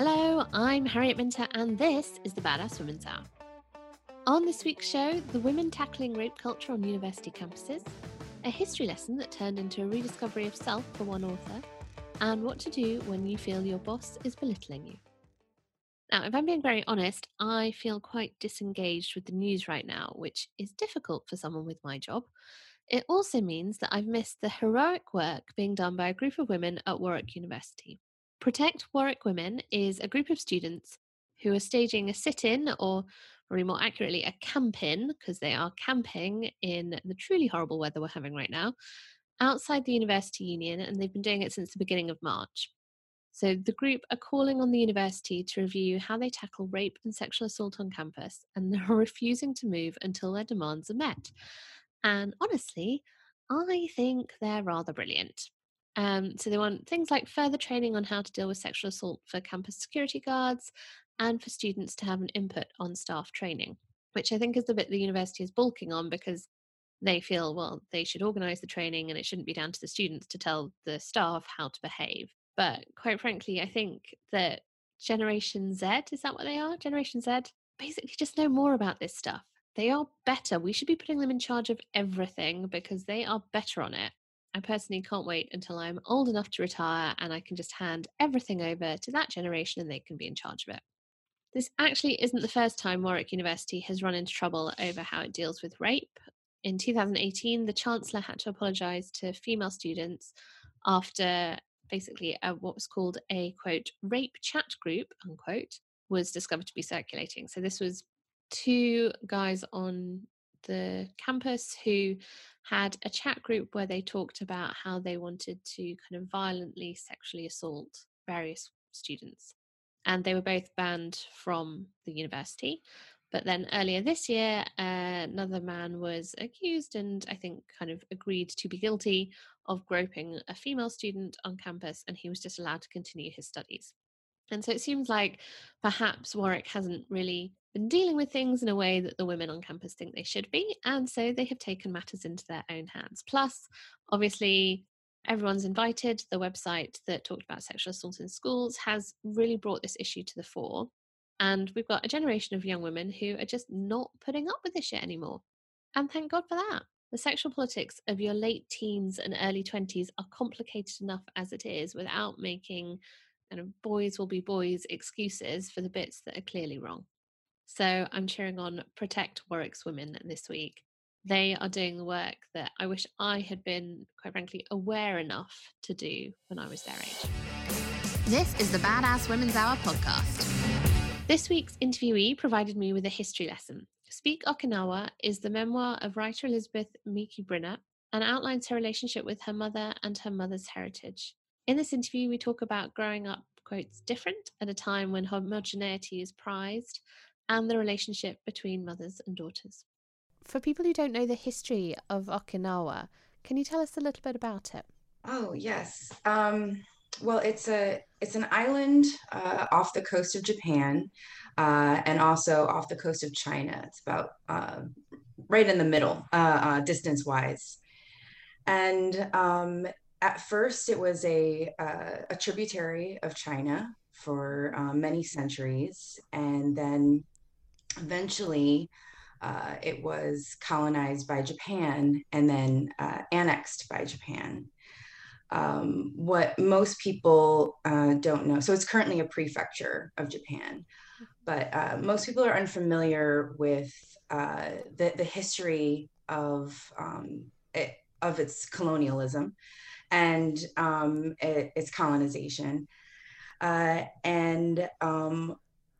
Hello, I'm Harriet Minter, and this is the Badass Women's Hour. On this week's show, the women tackling rape culture on university campuses, a history lesson that turned into a rediscovery of self for one author, and what to do when you feel your boss is belittling you. Now, if I'm being very honest, I feel quite disengaged with the news right now, which is difficult for someone with my job. It also means that I've missed the heroic work being done by a group of women at Warwick University. Protect Warwick Women is a group of students who are staging a sit in, or probably more accurately, a camp in, because they are camping in the truly horrible weather we're having right now, outside the University Union, and they've been doing it since the beginning of March. So, the group are calling on the university to review how they tackle rape and sexual assault on campus, and they're refusing to move until their demands are met. And honestly, I think they're rather brilliant. Um, so they want things like further training on how to deal with sexual assault for campus security guards and for students to have an input on staff training, which I think is the bit the university is bulking on because they feel, well, they should organise the training and it shouldn't be down to the students to tell the staff how to behave. But quite frankly, I think that Generation Z, is that what they are? Generation Z basically just know more about this stuff. They are better. We should be putting them in charge of everything because they are better on it. I personally can't wait until I'm old enough to retire and I can just hand everything over to that generation and they can be in charge of it. This actually isn't the first time Warwick University has run into trouble over how it deals with rape. In 2018, the Chancellor had to apologise to female students after basically a, what was called a quote rape chat group unquote was discovered to be circulating. So this was two guys on the campus who had a chat group where they talked about how they wanted to kind of violently sexually assault various students. And they were both banned from the university. But then earlier this year, uh, another man was accused and I think kind of agreed to be guilty of groping a female student on campus, and he was just allowed to continue his studies. And so it seems like perhaps Warwick hasn't really been dealing with things in a way that the women on campus think they should be. And so they have taken matters into their own hands. Plus, obviously, everyone's invited. The website that talked about sexual assault in schools has really brought this issue to the fore. And we've got a generation of young women who are just not putting up with this shit anymore. And thank God for that. The sexual politics of your late teens and early 20s are complicated enough as it is without making kind of boys will be boys excuses for the bits that are clearly wrong. So I'm cheering on Protect Warwick's Women this week. They are doing the work that I wish I had been, quite frankly, aware enough to do when I was their age. This is the Badass Women's Hour podcast. This week's interviewee provided me with a history lesson. Speak Okinawa is the memoir of writer Elizabeth Miki Brina and outlines her relationship with her mother and her mother's heritage. In this interview, we talk about growing up, quotes, different at a time when homogeneity is prized and the relationship between mothers and daughters. For people who don't know the history of Okinawa, can you tell us a little bit about it? Oh yes. Um, well, it's a it's an island uh, off the coast of Japan, uh, and also off the coast of China. It's about uh, right in the middle, uh, uh, distance wise. And um, at first, it was a uh, a tributary of China for many centuries, and then eventually uh, it was colonized by Japan and then uh, annexed by Japan. um, what most people uh, don't know. So it's currently a prefecture of Japan, but uh, most people are unfamiliar with uh, the the history of um, it, of its colonialism and um, it, its colonization, uh, and um,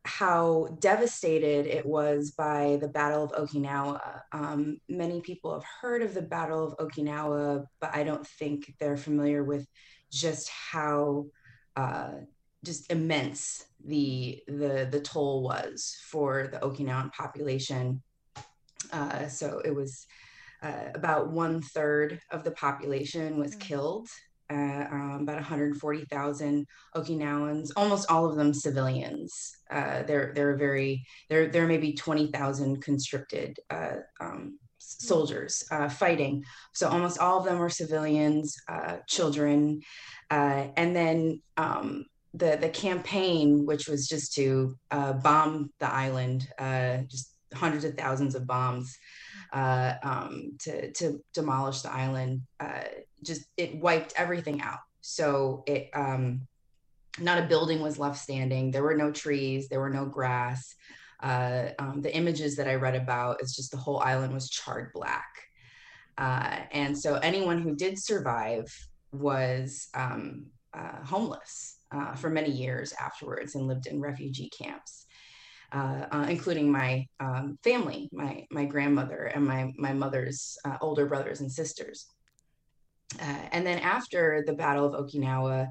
how devastated it was by the Battle of Okinawa. Um, many people have heard of the Battle of Okinawa, but I don't think they're familiar with just how uh, just immense the the the toll was for the Okinawan population. Uh, so it was uh, about one third of the population was mm. killed uh, um, about 140,000 Okinawans, almost all of them civilians. Uh, there, there are very there there may be 20,000 conscripted uh, um, soldiers uh, fighting. So almost all of them were civilians, uh, children, uh, and then um, the the campaign, which was just to bomb the island, just hundreds of thousands of bombs uh, um, to, to demolish the island, uh, just it wiped everything out. So it, um, not a building was left standing. There were no trees. There were no grass. Uh, um, the images that I read about is just the whole island was charred black. Uh, and so anyone who did survive was um, uh, homeless uh, for many years afterwards and lived in refugee camps uh, uh, including my um, family, my my grandmother and my my mother's uh, older brothers and sisters. Uh, and then after the Battle of Okinawa,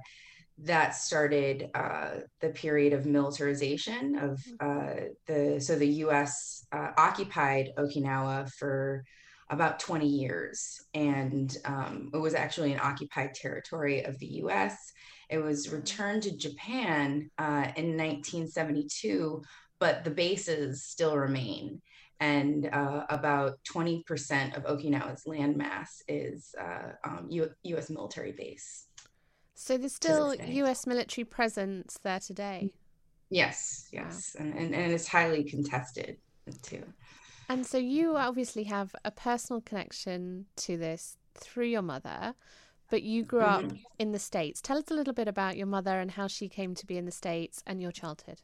that started uh, the period of militarization of uh, the so the U.S. occupied Okinawa for about 20 years, and um, it was actually an occupied territory of the U.S. It was returned to Japan in 1972 but the bases still remain. And uh, about 20% of Okinawa's landmass is uh, um, U- U.S. military base. So there's still U.S. military presence there today? Yes, yes. Wow. And, and, and it's highly contested too. And so you obviously have a personal connection to this through your mother, but you grew up mm-hmm. in the States. Tell us a little bit about your mother and how she came to be in the States and your childhood.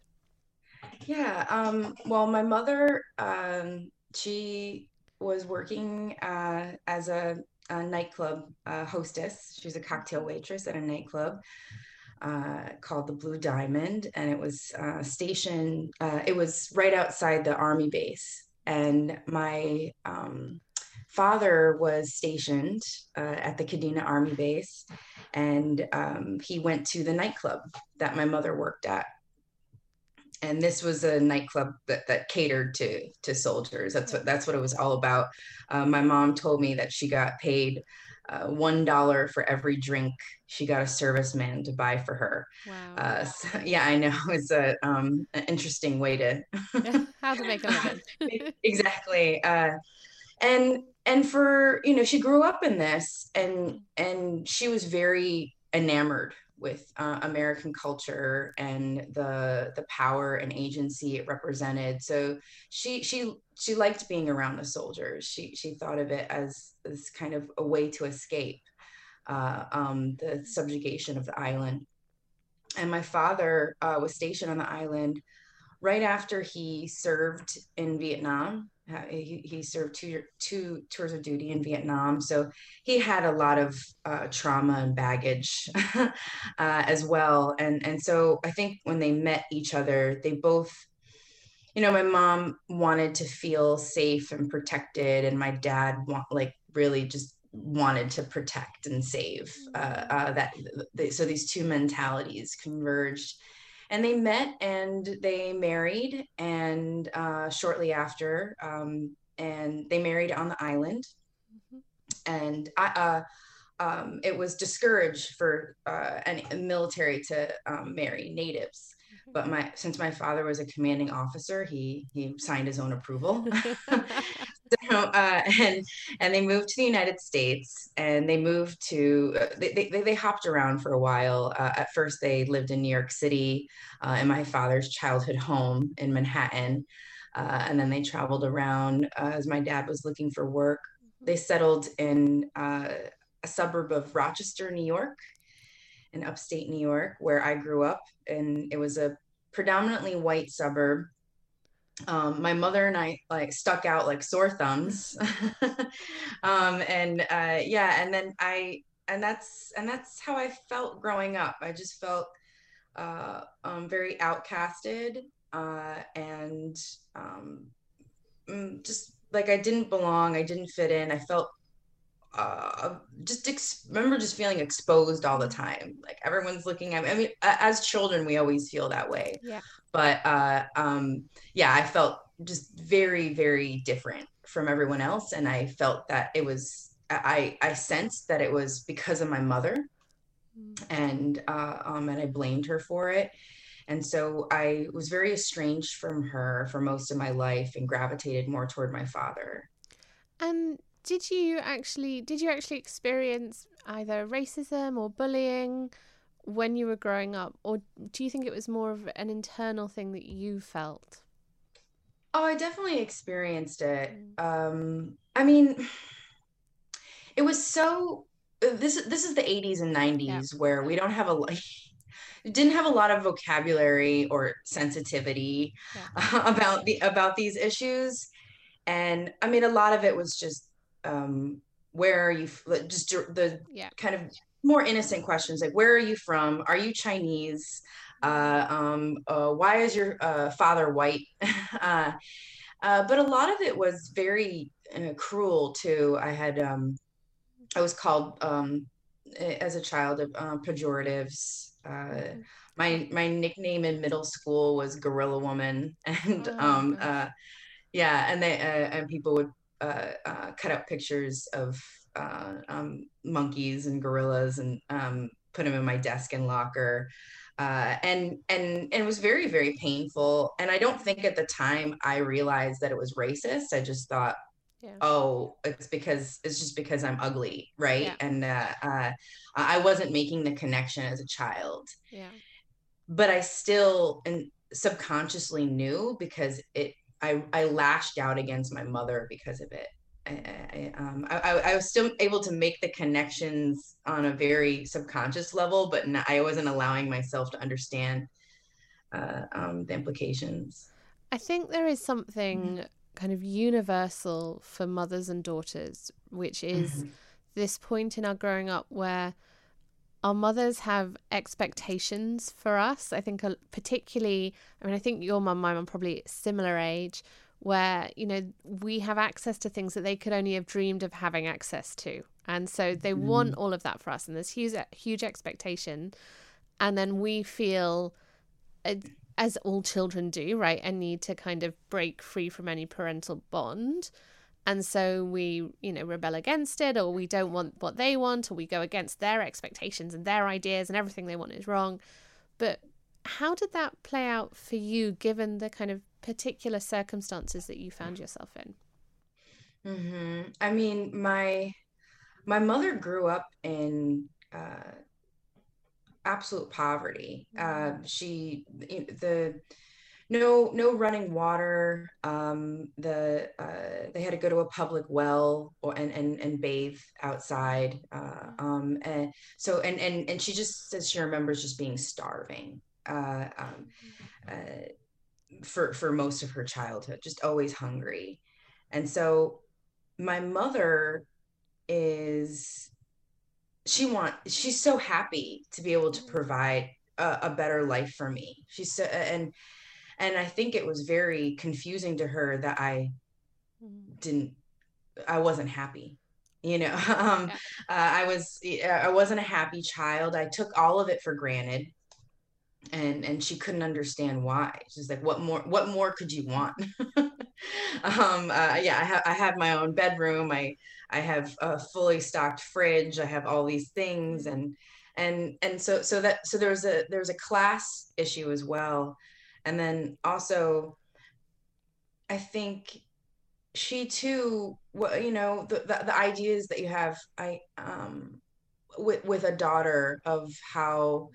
Yeah. Um, well, my mother, um, she was working uh, as a, a nightclub uh, hostess. She was a cocktail waitress at a nightclub uh, called the Blue Diamond, and it was uh, stationed. Uh, it was right outside the army base, and my um, father was stationed uh, at the Kadena Army Base, and um, he went to the nightclub that my mother worked at and this was a nightclub that, that catered to to soldiers. That's what that's what it was all about. Uh, my mom told me that she got paid uh, one dollar for every drink she got a serviceman to buy for her. Wow. Uh, so, yeah i know. It's a um, an interesting way to how to make a living. Exactly. Uh, and and for you know she grew up in this and and she was very enamored with uh, American culture and the the power and agency it represented. So she she she liked being around the soldiers. She she thought of it as as kind of a way to escape uh, um, the subjugation of the island. And my father uh, was stationed on the island right after he served in Vietnam he, he served two two tours of duty in Vietnam, so he had a lot of uh, trauma and baggage uh, as well. And and so I think when they met each other, they both, you know, my mom wanted to feel safe and protected, and my dad want like really just wanted to protect and save. Uh, uh that so these two mentalities converged and they met and they married and uh, shortly after um, and they married on the island mm-hmm. and I, uh, um, it was discouraged for uh, any military to um, marry natives. But my since my father was a commanding officer he he signed his own approval so, uh, and and they moved to the United States, and they moved to uh, they, they, they hopped around for a while. Uh, at first, they lived in New York City, uh, in my father's childhood home in Manhattan, uh, and then they traveled around uh, as my dad was looking for work. Mm-hmm. They settled in a suburb of Rochester, New York, in upstate New York, where I grew up, and it was a predominantly white suburb. Um, my mother and I like stuck out like sore thumbs, um, and uh, yeah, and then I and that's and that's how I felt growing up. I just felt uh, um, very outcasted uh, and um, mm, just like I didn't belong. I didn't fit in. I felt uh, just ex- remember just feeling exposed all the time. Like everyone's looking at me. I mean, as children, we always feel that way. Yeah. But uh, um, yeah, I felt just very, very different from everyone else, and I felt that it was. I I sensed that it was because of my mother, mm. and uh, um, and I blamed her for it. And so I was very estranged from her for most of my life and gravitated more toward my father. And did you actually did you actually experience either racism or bullying when you were growing up or do you think it was more of an internal thing that you felt? Oh, I definitely experienced it. Mm. Um I mean it was so this this is the 80s and 90s yeah. where we don't have a didn't have a lot of vocabulary or sensitivity yeah. about the about these issues and i mean a lot of it was just um where are you just the yeah. kind of more innocent questions like where are you from? Are you chinese? Uh, um, uh, why is your uh, father white? Uh, uh, but a lot of it was very uh, cruel too. I had um, i was called um, as a child of pejoratives. Uh, my my nickname in middle school was Gorilla Woman, and oh, um, uh, yeah, and they uh, and people would uh, uh, cut out pictures of uh, um, monkeys and gorillas and um, put them in my desk and locker. Uh, and and and it was very very painful and i don't think at the time i realized that it was racist i just thought yeah. oh it's because it's just because i'm ugly right yeah. and uh, uh, i wasn't making the connection as a child yeah but i still and subconsciously knew because it i i lashed out against my mother because of it I, I, um, I, I, was still able to make the connections on a very subconscious level, but not, I wasn't allowing myself to understand uh, um, the implications. I think there is something mm-hmm kind of universal for mothers and daughters, which is mm-hmm. this point in our growing up where our mothers have expectations for us. I think, particularly, I mean, I think your mum, my mum, probably similar age, where, you know, we have access to things that they could only have dreamed of having access to. And so they mm. want all of that for us. And there's huge, huge expectation. And then we feel as all children do, right, a need to kind of break free from any parental bond. And so we, you know, rebel against it, or we don't want what they want, or we go against their expectations and their ideas, and everything they want is wrong. But how did that play out for you, given the kind of particular circumstances that you found yourself in? Mm-hmm. I mean, my my mother grew up in uh, absolute poverty. Uh, she the no no running water. Um, the uh, they had to go to a public well or and and, and bathe outside. Uh, um, and so and and and she just says she remembers just being starving. Uh, um, uh, for for most of her childhood, just always hungry, and so my mother is she want she's so happy to be able to mm-hmm. provide a, a, better life for me she's so and and i think it was very confusing to her that i mm-hmm. didn't i wasn't happy you know? Um yeah. uh, i was i wasn't a happy child. I took all of it for granted. And and she couldn't understand why. She's like what more what more could you want? Um uh, yeah i have i have my own bedroom. I I have a fully stocked fridge. I have all these things, and and and so so that so there's a there's a class issue as well, and then also, I think she too, you know, the the, the ideas that you have, I um, with with a daughter of how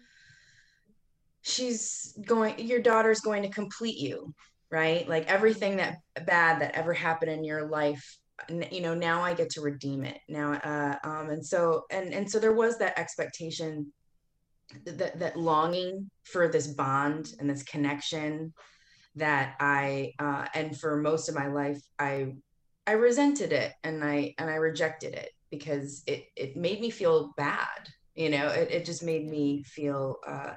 she's going your daughter's going to complete you right? Like everything that bad that ever happened in your life you know now i get to redeem it. Now uh, um, and so and and so there was that expectation that that longing for this bond and this connection that I uh, and for most of my life I I resented it and I and I rejected it because it it made me feel bad. You know, it, it just made me feel uh,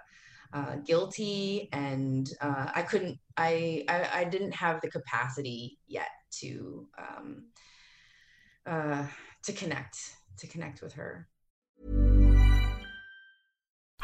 uh, guilty and uh, I couldn't I, I, I didn't have the capacity yet to um, uh, to connect to connect with her.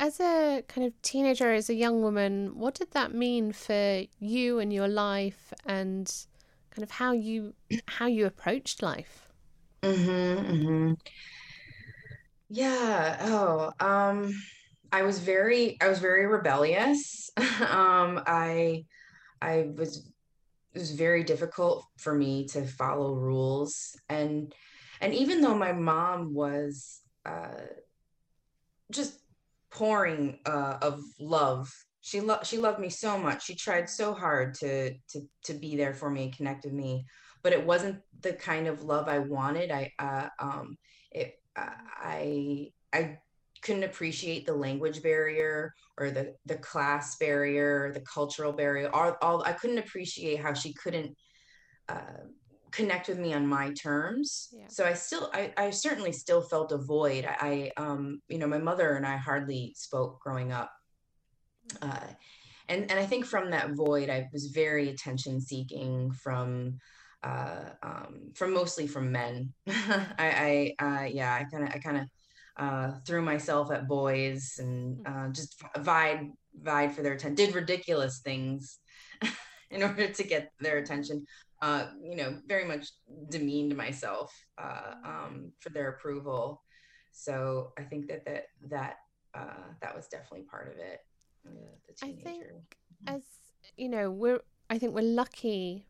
As a kind of teenager, as a young woman, what did that mean for you and your life and kind of how you how you approached life? Mm-hmm, mm-hmm. Yeah. Oh, um, I was very, I was very rebellious. um, I, I was, it was very difficult for me to follow rules, and, and even though my mom was, uh, just pouring uh, of love. She loved she loved me so much. She tried so hard to to to be there for me and connect with me, but it wasn't the kind of love I wanted. I uh, um it uh, I I couldn't appreciate the language barrier or the the class barrier, the cultural barrier. All, all I couldn't appreciate how she couldn't uh, connect with me on my terms. Yeah. so i still I, I certainly still felt a void. I, um you know my mother and i hardly spoke growing up. Uh and and i think from that void i was very attention seeking from uh um from mostly from men. I i uh yeah i kind of i kind of uh threw myself at boys and mm. uh just vied vied for their attention did ridiculous things in order to get their attention uh, you know, very much demeaned myself uh, um, for their approval. So I think that that that uh, that was definitely part of it. I think mm-hmm. as you know, we're I think we're lucky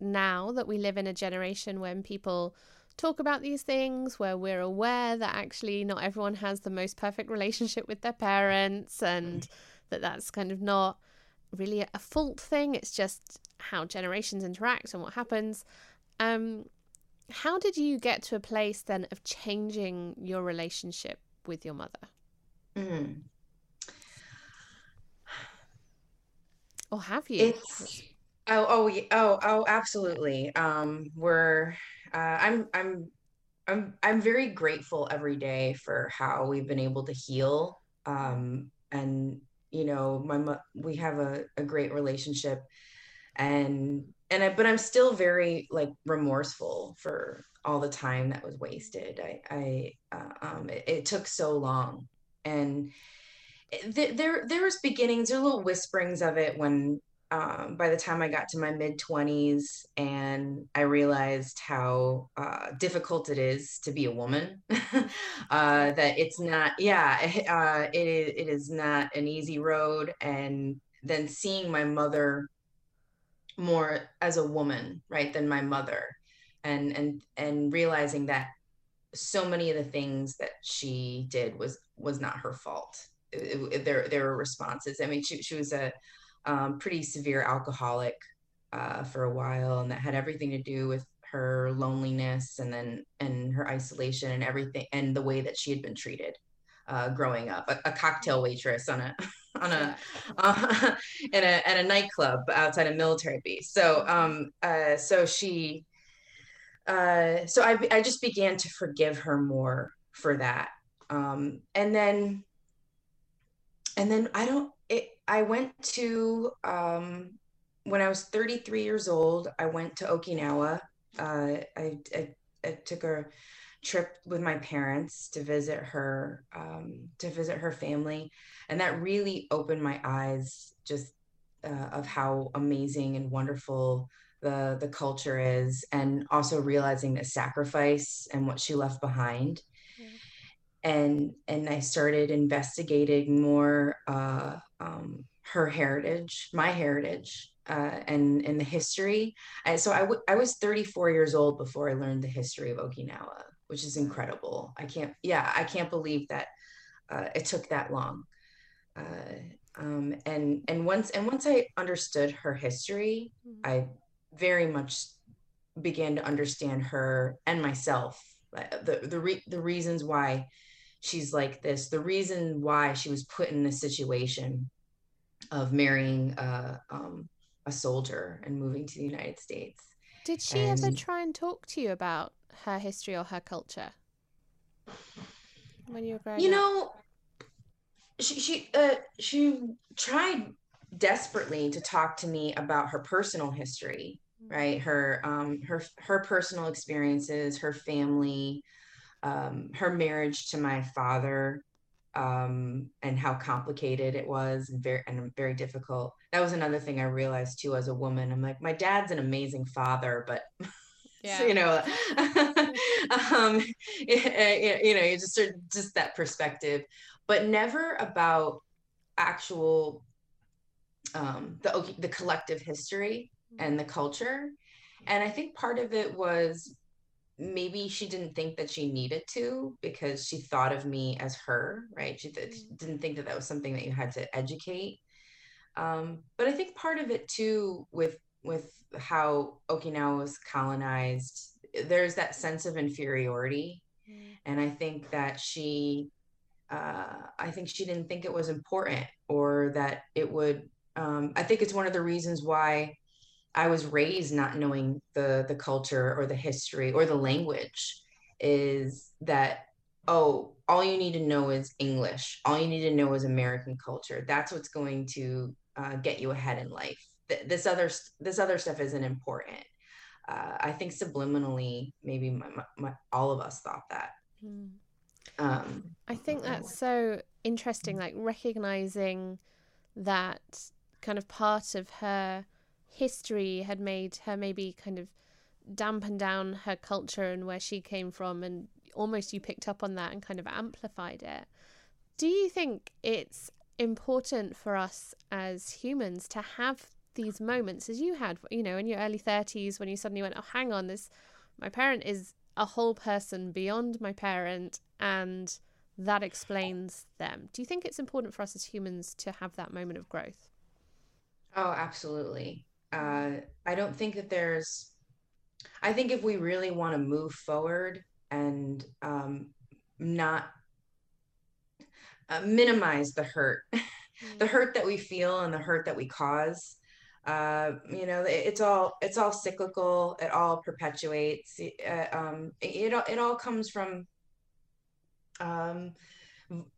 now that we live in a generation when people talk about these things where we're aware that actually not everyone has the most perfect relationship with their parents and mm-hmm. that that's kind of not really a fault thing it's just how generations interact and what happens. Um, how did you get to a place then of changing your relationship with your mother? Mm. Or have you? It's oh oh oh oh absolutely. Um, we're uh, I'm I'm I'm I'm very grateful every day for how we've been able to heal. Um, and you know, my we have a, a great relationship and and I, but I'm still very like remorseful for all the time that was wasted. I, I, uh, um, it, it, took so long, and th- there, there was beginnings, there were little whisperings of it when, um, by the time I got to my mid twenties, and I realized how uh, difficult it is to be a woman. uh, that it's not, yeah, uh, it is, it is not an easy road, and then seeing my mother more as a woman right than my mother and and and realizing that so many of the things that she did was was not her fault. It, it, there there were responses. I mean, she she was a um, pretty severe alcoholic uh, for a while, and that had everything to do with her loneliness and then and her isolation and everything and the way that she had been treated uh, growing up. A, a, cocktail waitress on a on a uh, in a at a nightclub outside a military base. So um uh, so she uh, so I, I just began to forgive her more for that. Um, and then, and then I don't, it, I went to, um, when I was 33 years old, I went to Okinawa. Uh, I, I, I, took a trip with my parents to visit her, um, to visit her family. And that really opened my eyes just uh, of how amazing and wonderful the the culture is and also realizing the sacrifice and what she left behind and and i started investigating more uh, um, her heritage my heritage uh, and and the history. I, so I, w- I was 34 years old before i learned the history of okinawa which is incredible. I can't yeah i can't believe that uh, it took that long. Uh, um, and and once and once i understood her history mm-hmm. i very much began to understand her and myself uh, the the re- the reasons why she's like this the reason why she was put in this situation of marrying a, um, a soldier and moving to the United States. Did she and, ever try and talk to you about her history or her culture when you were growing You up? know, she she uh, she tried desperately to talk to me about her personal history right her um her her personal experiences her family um her marriage to my father um and how complicated it was and very and very difficult that was another thing i realized too as a woman i'm like my dad's an amazing father but yeah. so, you know um you know you just just that perspective but never about actual um the the collective history and the culture. And I think part of it was maybe she didn't think that she needed to because she thought of me as her, right? She, th- she didn't think that that was something that you had to educate. Um, but I think part of it too, with with how Okinawa was colonized, there's that sense of inferiority, mm. and I think that she, uh, I think she didn't think it was important or that it would. Um, I think it's one of the reasons why I was raised not knowing the the culture or the history or the language is that oh all you need to know is English. All you need to know is American culture. That's what's going to uh, get you ahead in life. Th- this other this other stuff isn't important. Uh, I think subliminally maybe my, my, my, all of us thought that. Mm. um, I think that's so interesting like recognizing that kind of part of her history had made her maybe kind of dampen down her culture and where she came from and almost you picked up on that and kind of amplified it. Do you think it's important for us as humans to have these moments as you had you know in your early 30s when you suddenly went oh hang on this my parent is a whole person beyond my parent and that explains them? Do you think it's important for us as humans to have that moment of growth? Oh absolutely uh, I don't think that there's, I think if we really want to move forward and um, not uh, minimize the hurt, mm-hmm. the hurt that we feel and the hurt that we cause, uh, you know, it, it's all it's all cyclical. It all perpetuates. Uh, um, it, it it all comes from. Um,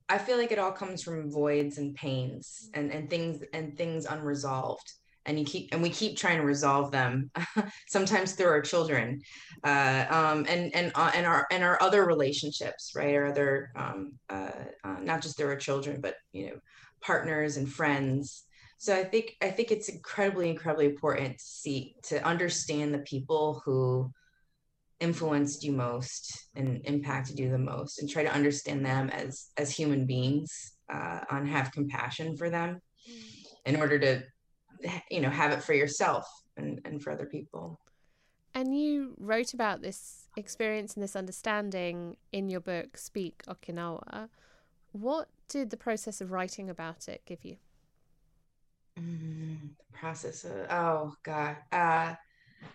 I feel like it all comes from voids and pains and and things and things unresolved and you keep and we keep trying to resolve them sometimes through our children uh, um, and and uh, and our and our other relationships right our other um, uh, uh, not just through our children but you know partners and friends so i think i think it's incredibly incredibly important to see to understand the people who influenced you most and impacted you the most and try to understand them as as human beings uh, and have compassion for them mm. in order to you know have it for yourself and, and for other people And you wrote about this experience and this understanding in your book, Speak Okinawa. What did the process of writing about it give you? Mm, the process of, oh god. Uh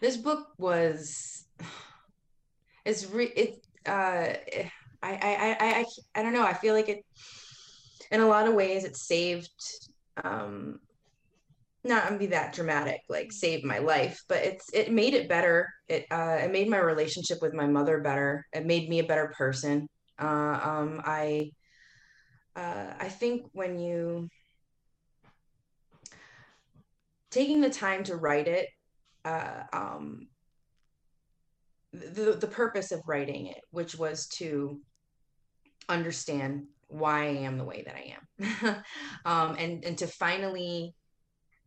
this book was it's re it uh I, I I I I don't know. I feel like it in a lot of ways it saved um not gonna be that dramatic like save my life but it's it made it better. It uh it made my relationship with my mother better. It made me a better person. Uh um i uh i think when you taking the time to write it uh um the the purpose of writing it which was to understand why I am the way that I am, um, and and to finally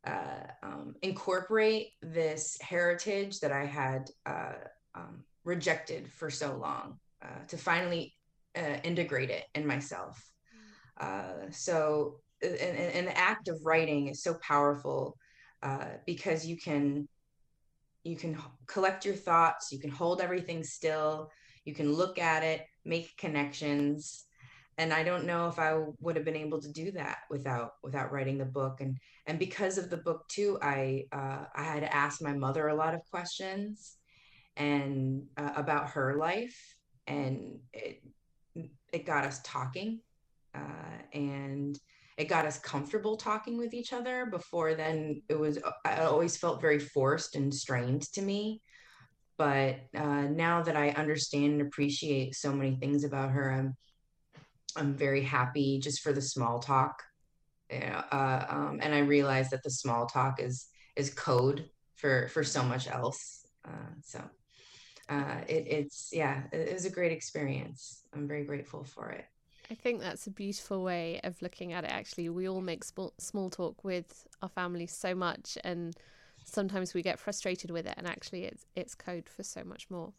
uh, um, incorporate this heritage that I had uh, um, rejected for so long, uh, to finally uh, integrate it in myself. Uh, so, and, and, the act of writing is so powerful because you can you can collect your thoughts, you can hold everything still, you can look at it, make connections and i don't know if i would have been able to do that without without writing the book. And and because of the book too i uh, i had to ask my mother a lot of questions and uh, about her life and it it got us talking uh, and it got us comfortable talking with each other. Before then it was i always felt very forced and strained to me. But uh, now that i understand and appreciate so many things about her i'm I'm very happy just for the small talk. Uh, um, and I realize that the small talk is is code for for so much else. Uh, so uh, it, it's yeah, it, it was a great experience. I'm very grateful for it. I think that's a beautiful way of looking at it. Actually, we all make small, small talk with our families so much, and sometimes we get frustrated with it. And actually, it's it's code for so much more.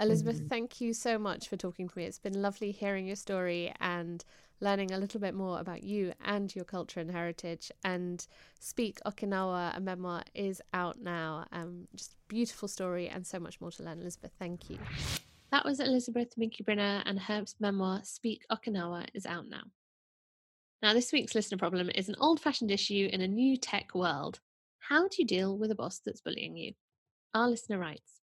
Elizabeth, mm-hmm. thank you so much for talking to me. It's been lovely hearing your story and learning a little bit more about you and your culture and heritage. And Speak Okinawa, a memoir, is out now. Um, just beautiful story and so much more to learn. Elizabeth, thank you. That was Elizabeth Miki Brina, and her memoir, Speak Okinawa, is out now. Now, this week's listener problem is an old fashioned issue in a new tech world. How do you deal with a boss that's bullying you? Our listener writes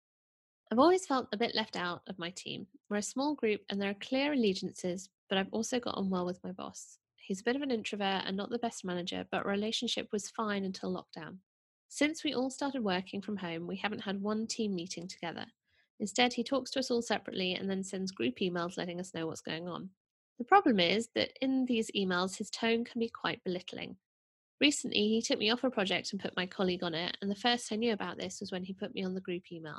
I've always felt a bit left out of my team. We're a small group and there are clear allegiances, but I've also got on well with my boss. He's a bit of an introvert and not the best manager, but relationship was fine until lockdown. Since we all started working from home, we haven't had one team meeting together. Instead, he talks to us all separately and then sends group emails letting us know what's going on. The problem is that in these emails, his tone can be quite belittling. Recently, he took me off a project and put my colleague on it, and the first I knew about this was when he put me on the group email.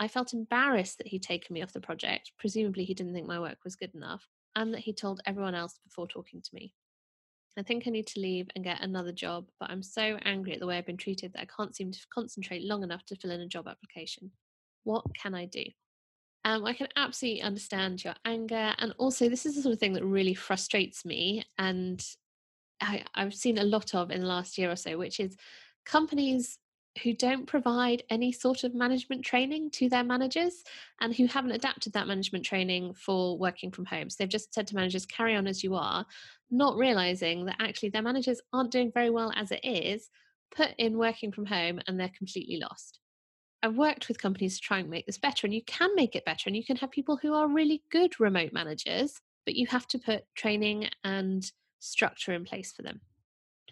I felt embarrassed that he'd taken me off the project. Presumably, he didn't think my work was good enough, and that he told everyone else before talking to me. I think I need to leave and get another job, but I'm so angry at the way I've been treated that I can't seem to concentrate long enough to fill in a job application. What can I do? Um, I can absolutely understand your anger. And also, this is the sort of thing that really frustrates me. And I, I've seen a lot of in the last year or so, which is companies who don't provide any sort of management training to their managers and who haven't adapted that management training for working from home. So they've just said to managers, carry on as you are, not realizing that actually their managers aren't doing very well as it is, put in working from home and they're completely lost. I've worked with companies to try and make this better, and you can make it better, and you can have people who are really good remote managers, but you have to put training and structure in place for them.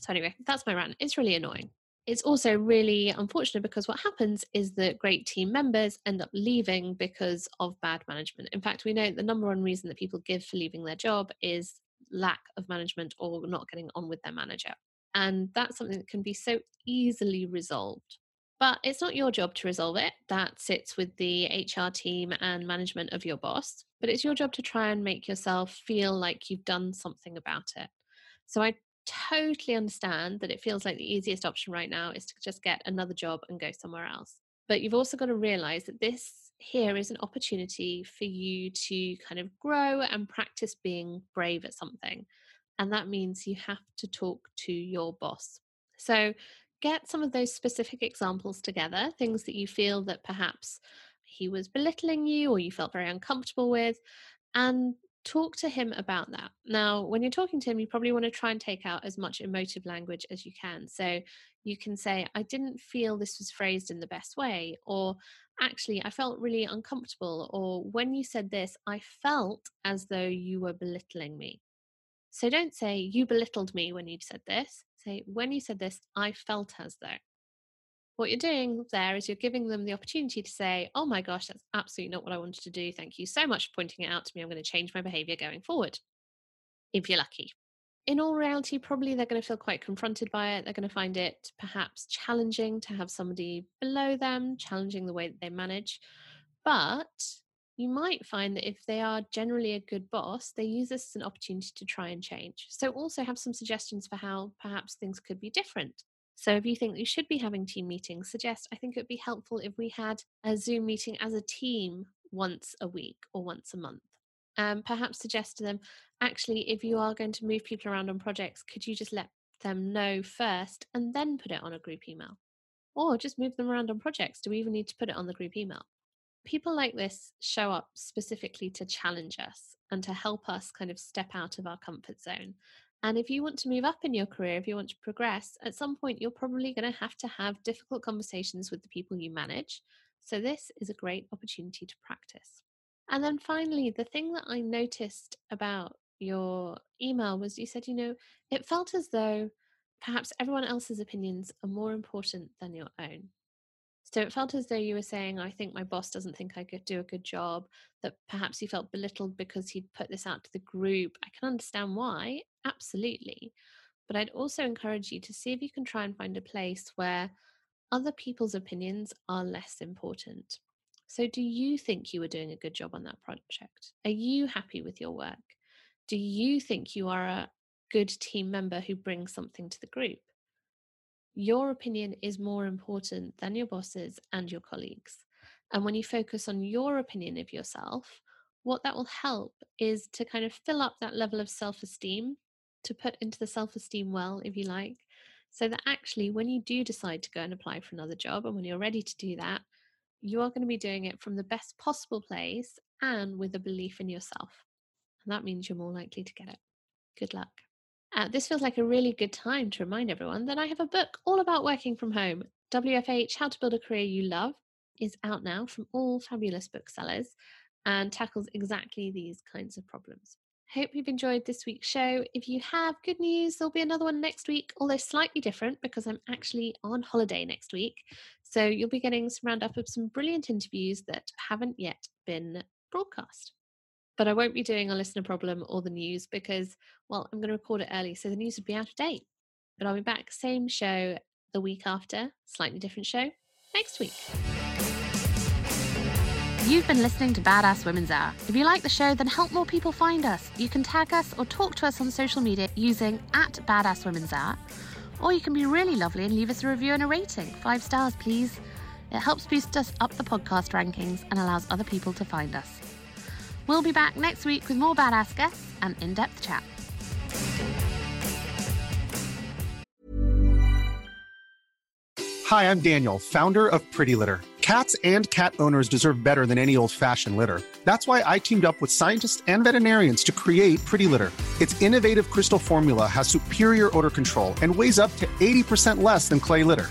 So, anyway, that's my rant. It's really annoying it's also really unfortunate because what happens is that great team members end up leaving because of bad management. In fact, we know the number one reason that people give for leaving their job is lack of management or not getting on with their manager. And that's something that can be so easily resolved. But it's not your job to resolve it. That sits with the HR team and management of your boss. But it's your job to try and make yourself feel like you've done something about it. So I totally understand that it feels like the easiest option right now is to just get another job and go somewhere else. But you've also got to realize that this here is an opportunity for you to kind of grow and practice being brave at something. And that means you have to talk to your boss. So get some of those specific examples together, things that you feel that perhaps he was belittling you or you felt very uncomfortable with, and talk to him about that. Now, when you're talking to him, you probably want to try and take out as much emotive language as you can. So you can say, I didn't feel this was phrased in the best way, or actually, I felt really uncomfortable, or when you said this, I felt as though you were belittling me. So don't say, you belittled me when you said this. Say, when you said this, I felt as though. What you're doing there is you're giving them the opportunity to say, Oh my gosh, that's absolutely not what I wanted to do. Thank you so much for pointing it out to me. I'm going to change my behavior going forward, if you're lucky. In all reality, probably they're going to feel quite confronted by it. They're going to find it perhaps challenging to have somebody below them, challenging the way that they manage. But you might find that if they are generally a good boss, they use this as an opportunity to try and change. So, also have some suggestions for how perhaps things could be different. So if you think you should be having team meetings, suggest I think it would be helpful if we had a Zoom meeting as a team once a week or once a month. Um, perhaps suggest to them, actually, if you are going to move people around on projects, could you just let them know first and then put it on a group email? Or just move them around on projects. Do we even need to put it on the group email? People like this show up specifically to challenge us and to help us kind of step out of our comfort zone and if you want to move up in your career, if you want to progress, at some point you're probably going to have to have difficult conversations with the people you manage. So, this is a great opportunity to practice. And then finally, the thing that I noticed about your email was you said, you know, it felt as though perhaps everyone else's opinions are more important than your own. So it felt as though you were saying, I think my boss doesn't think I could do a good job, that perhaps you felt belittled because he'd put this out to the group. I can understand why, absolutely. But I'd also encourage you to see if you can try and find a place where other people's opinions are less important. So, do you think you were doing a good job on that project? Are you happy with your work? Do you think you are a good team member who brings something to the group? Your opinion is more important than your bosses and your colleagues. And when you focus on your opinion of yourself, what that will help is to kind of fill up that level of self esteem, to put into the self esteem well, if you like, so that actually when you do decide to go and apply for another job and when you're ready to do that, you are going to be doing it from the best possible place and with a belief in yourself. And that means you're more likely to get it. Good luck. Uh, this feels like a really good time to remind everyone that I have a book all about working from home. WFH How to Build a Career You Love is out now from all fabulous booksellers and tackles exactly these kinds of problems. Hope you've enjoyed this week's show. If you have, good news, there'll be another one next week, although slightly different because I'm actually on holiday next week. So you'll be getting some roundup of some brilliant interviews that haven't yet been broadcast but I won't be doing a listener problem or the news because, well, I'm going to record it early, so the news would be out of date. But I'll be back, same show the week after, slightly different show next week. You've been listening to Badass Women's Hour. If you like the show, then help more people find us. You can tag us or talk to us on social media using at Badass Women's Hour. Or you can be really lovely and leave us a review and a rating. Five stars, please. It helps boost us up the podcast rankings and allows other people to find us. We'll be back next week with more badass guests and in depth chat. Hi, I'm Daniel, founder of Pretty Litter. Cats and cat owners deserve better than any old fashioned litter. That's why I teamed up with scientists and veterinarians to create Pretty Litter. Its innovative crystal formula has superior odor control and weighs up to 80% less than clay litter.